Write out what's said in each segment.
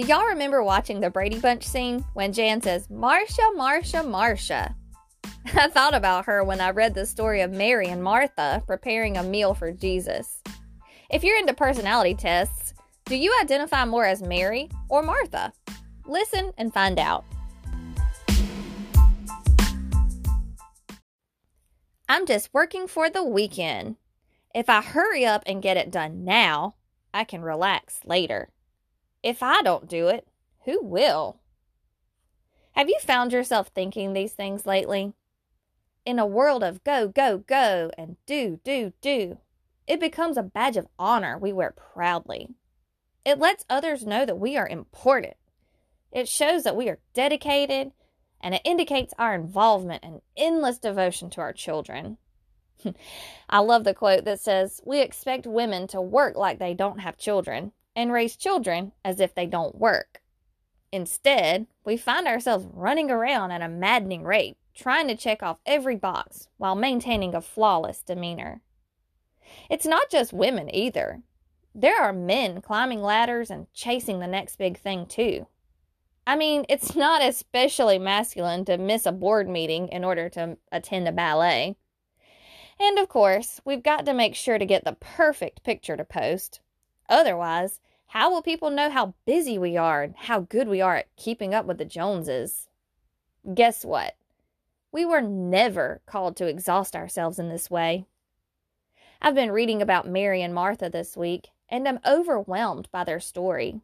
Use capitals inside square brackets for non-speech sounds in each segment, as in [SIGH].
Do y'all remember watching the Brady Bunch scene when Jan says, Marcia, Marcia, Marcia? [LAUGHS] I thought about her when I read the story of Mary and Martha preparing a meal for Jesus. If you're into personality tests, do you identify more as Mary or Martha? Listen and find out. I'm just working for the weekend. If I hurry up and get it done now, I can relax later. If I don't do it, who will? Have you found yourself thinking these things lately? In a world of go, go, go, and do, do, do, it becomes a badge of honor we wear proudly. It lets others know that we are important. It shows that we are dedicated and it indicates our involvement and endless devotion to our children. [LAUGHS] I love the quote that says, We expect women to work like they don't have children and raise children as if they don't work. Instead, we find ourselves running around at a maddening rate, trying to check off every box while maintaining a flawless demeanor. It's not just women either. There are men climbing ladders and chasing the next big thing, too. I mean, it's [LAUGHS] not especially masculine to miss a board meeting in order to attend a ballet. And of course, we've got to make sure to get the perfect picture to post. Otherwise, how will people know how busy we are and how good we are at keeping up with the Joneses? Guess what? We were never called to exhaust ourselves in this way. I've been reading about Mary and Martha this week, and I'm overwhelmed by their story.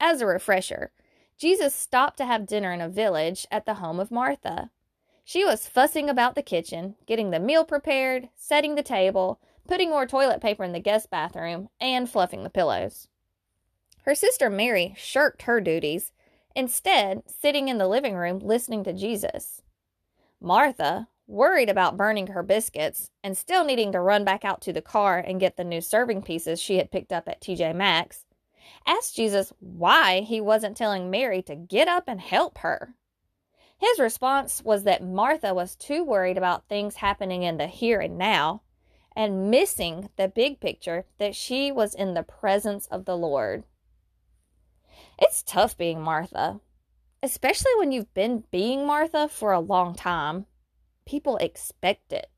As a refresher, Jesus stopped to have dinner in a village at the home of Martha. She was fussing about the kitchen, getting the meal prepared, setting the table, putting more toilet paper in the guest bathroom, and fluffing the pillows. Her sister Mary shirked her duties, instead, sitting in the living room listening to Jesus. Martha, worried about burning her biscuits and still needing to run back out to the car and get the new serving pieces she had picked up at TJ Maxx, asked Jesus why he wasn't telling Mary to get up and help her. His response was that Martha was too worried about things happening in the here and now and missing the big picture that she was in the presence of the Lord. It's tough being Martha, especially when you've been being Martha for a long time. People expect it.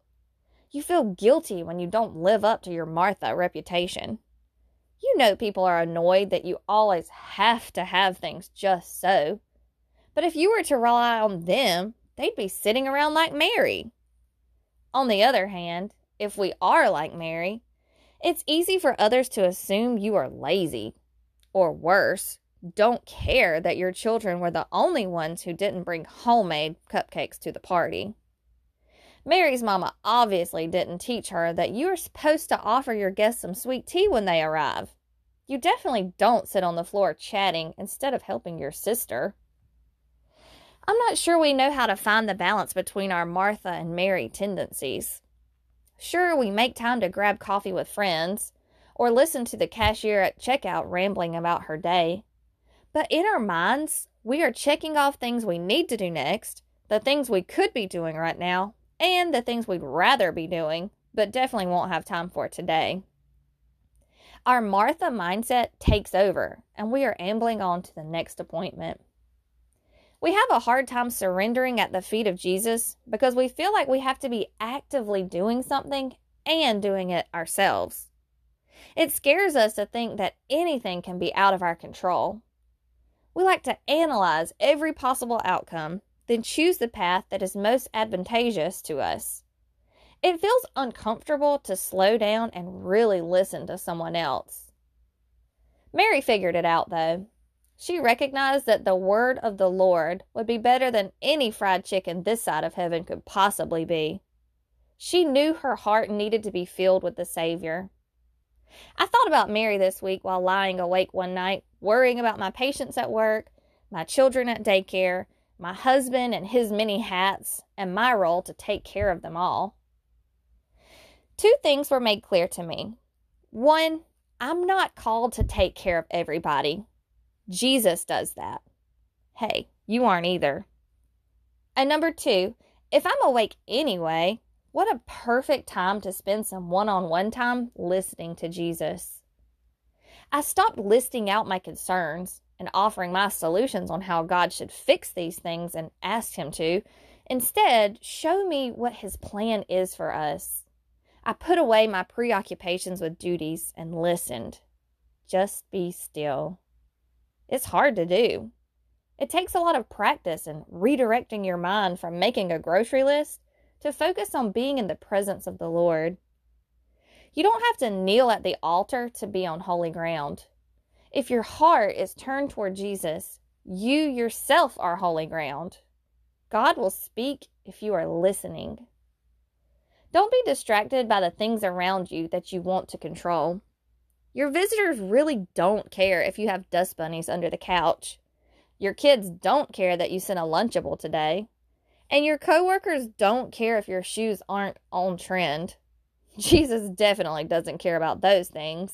You feel guilty when you don't live up to your Martha reputation. You know people are annoyed that you always have to have things just so. But if you were to rely on them, they'd be sitting around like Mary. On the other hand, if we are like Mary, it's easy for others to assume you are lazy. Or worse, don't care that your children were the only ones who didn't bring homemade cupcakes to the party. Mary's mama obviously didn't teach her that you are supposed to offer your guests some sweet tea when they arrive. You definitely don't sit on the floor chatting instead of helping your sister. I'm not sure we know how to find the balance between our Martha and Mary tendencies. Sure, we make time to grab coffee with friends or listen to the cashier at checkout rambling about her day. But in our minds, we are checking off things we need to do next, the things we could be doing right now, and the things we'd rather be doing, but definitely won't have time for today. Our Martha mindset takes over, and we are ambling on to the next appointment. We have a hard time surrendering at the feet of Jesus because we feel like we have to be actively doing something and doing it ourselves. It scares us to think that anything can be out of our control. We like to analyze every possible outcome then choose the path that is most advantageous to us. It feels uncomfortable to slow down and really listen to someone else. Mary figured it out, though. She recognized that the word of the Lord would be better than any fried chicken this side of heaven could possibly be. She knew her heart needed to be filled with the Savior. I thought about Mary this week while lying awake one night, worrying about my patients at work, my children at daycare, my husband and his many hats, and my role to take care of them all. Two things were made clear to me. One, I'm not called to take care of everybody. Jesus does that. Hey, you aren't either. And number two, if I'm awake anyway, what a perfect time to spend some one on one time listening to Jesus. I stopped listing out my concerns and offering my solutions on how God should fix these things and asked Him to. Instead, show me what His plan is for us. I put away my preoccupations with duties and listened. Just be still. It's hard to do. It takes a lot of practice and redirecting your mind from making a grocery list to focus on being in the presence of the Lord. You don't have to kneel at the altar to be on holy ground. If your heart is turned toward Jesus, you yourself are holy ground. God will speak if you are listening. Don't be distracted by the things around you that you want to control. Your visitors really don't care if you have dust bunnies under the couch. Your kids don't care that you sent a Lunchable today. And your coworkers don't care if your shoes aren't on trend. [LAUGHS] Jesus definitely doesn't care about those things.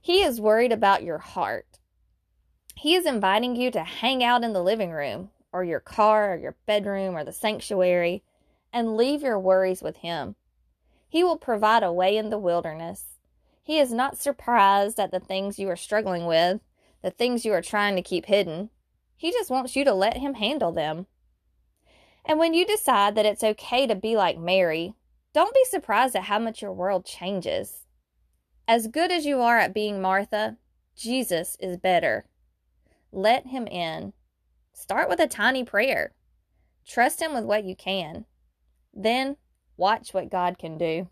He is worried about your heart. He is inviting you to hang out in the living room, or your car, or your bedroom, or the sanctuary, and leave your worries with Him. He will provide a way in the wilderness. He is not surprised at the things you are struggling with, the things you are trying to keep hidden. He just wants you to let Him handle them. And when you decide that it's okay to be like Mary, don't be surprised at how much your world changes. As good as you are at being Martha, Jesus is better. Let him in. Start with a tiny prayer. Trust him with what you can. Then watch what God can do.